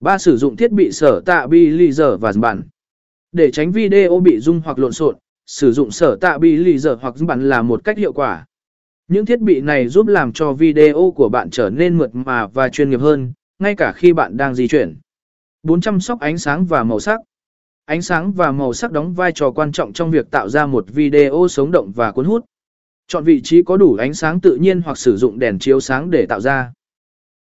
Ba sử dụng thiết bị sở tạ bi lì giờ và bản. Để tránh video bị rung hoặc lộn xộn, sử dụng sở tạ bi lì giờ hoặc bản là một cách hiệu quả. Những thiết bị này giúp làm cho video của bạn trở nên mượt mà và chuyên nghiệp hơn, ngay cả khi bạn đang di chuyển. 400 sóc ánh sáng và màu sắc. Ánh sáng và màu sắc đóng vai trò quan trọng trong việc tạo ra một video sống động và cuốn hút. Chọn vị trí có đủ ánh sáng tự nhiên hoặc sử dụng đèn chiếu sáng để tạo ra.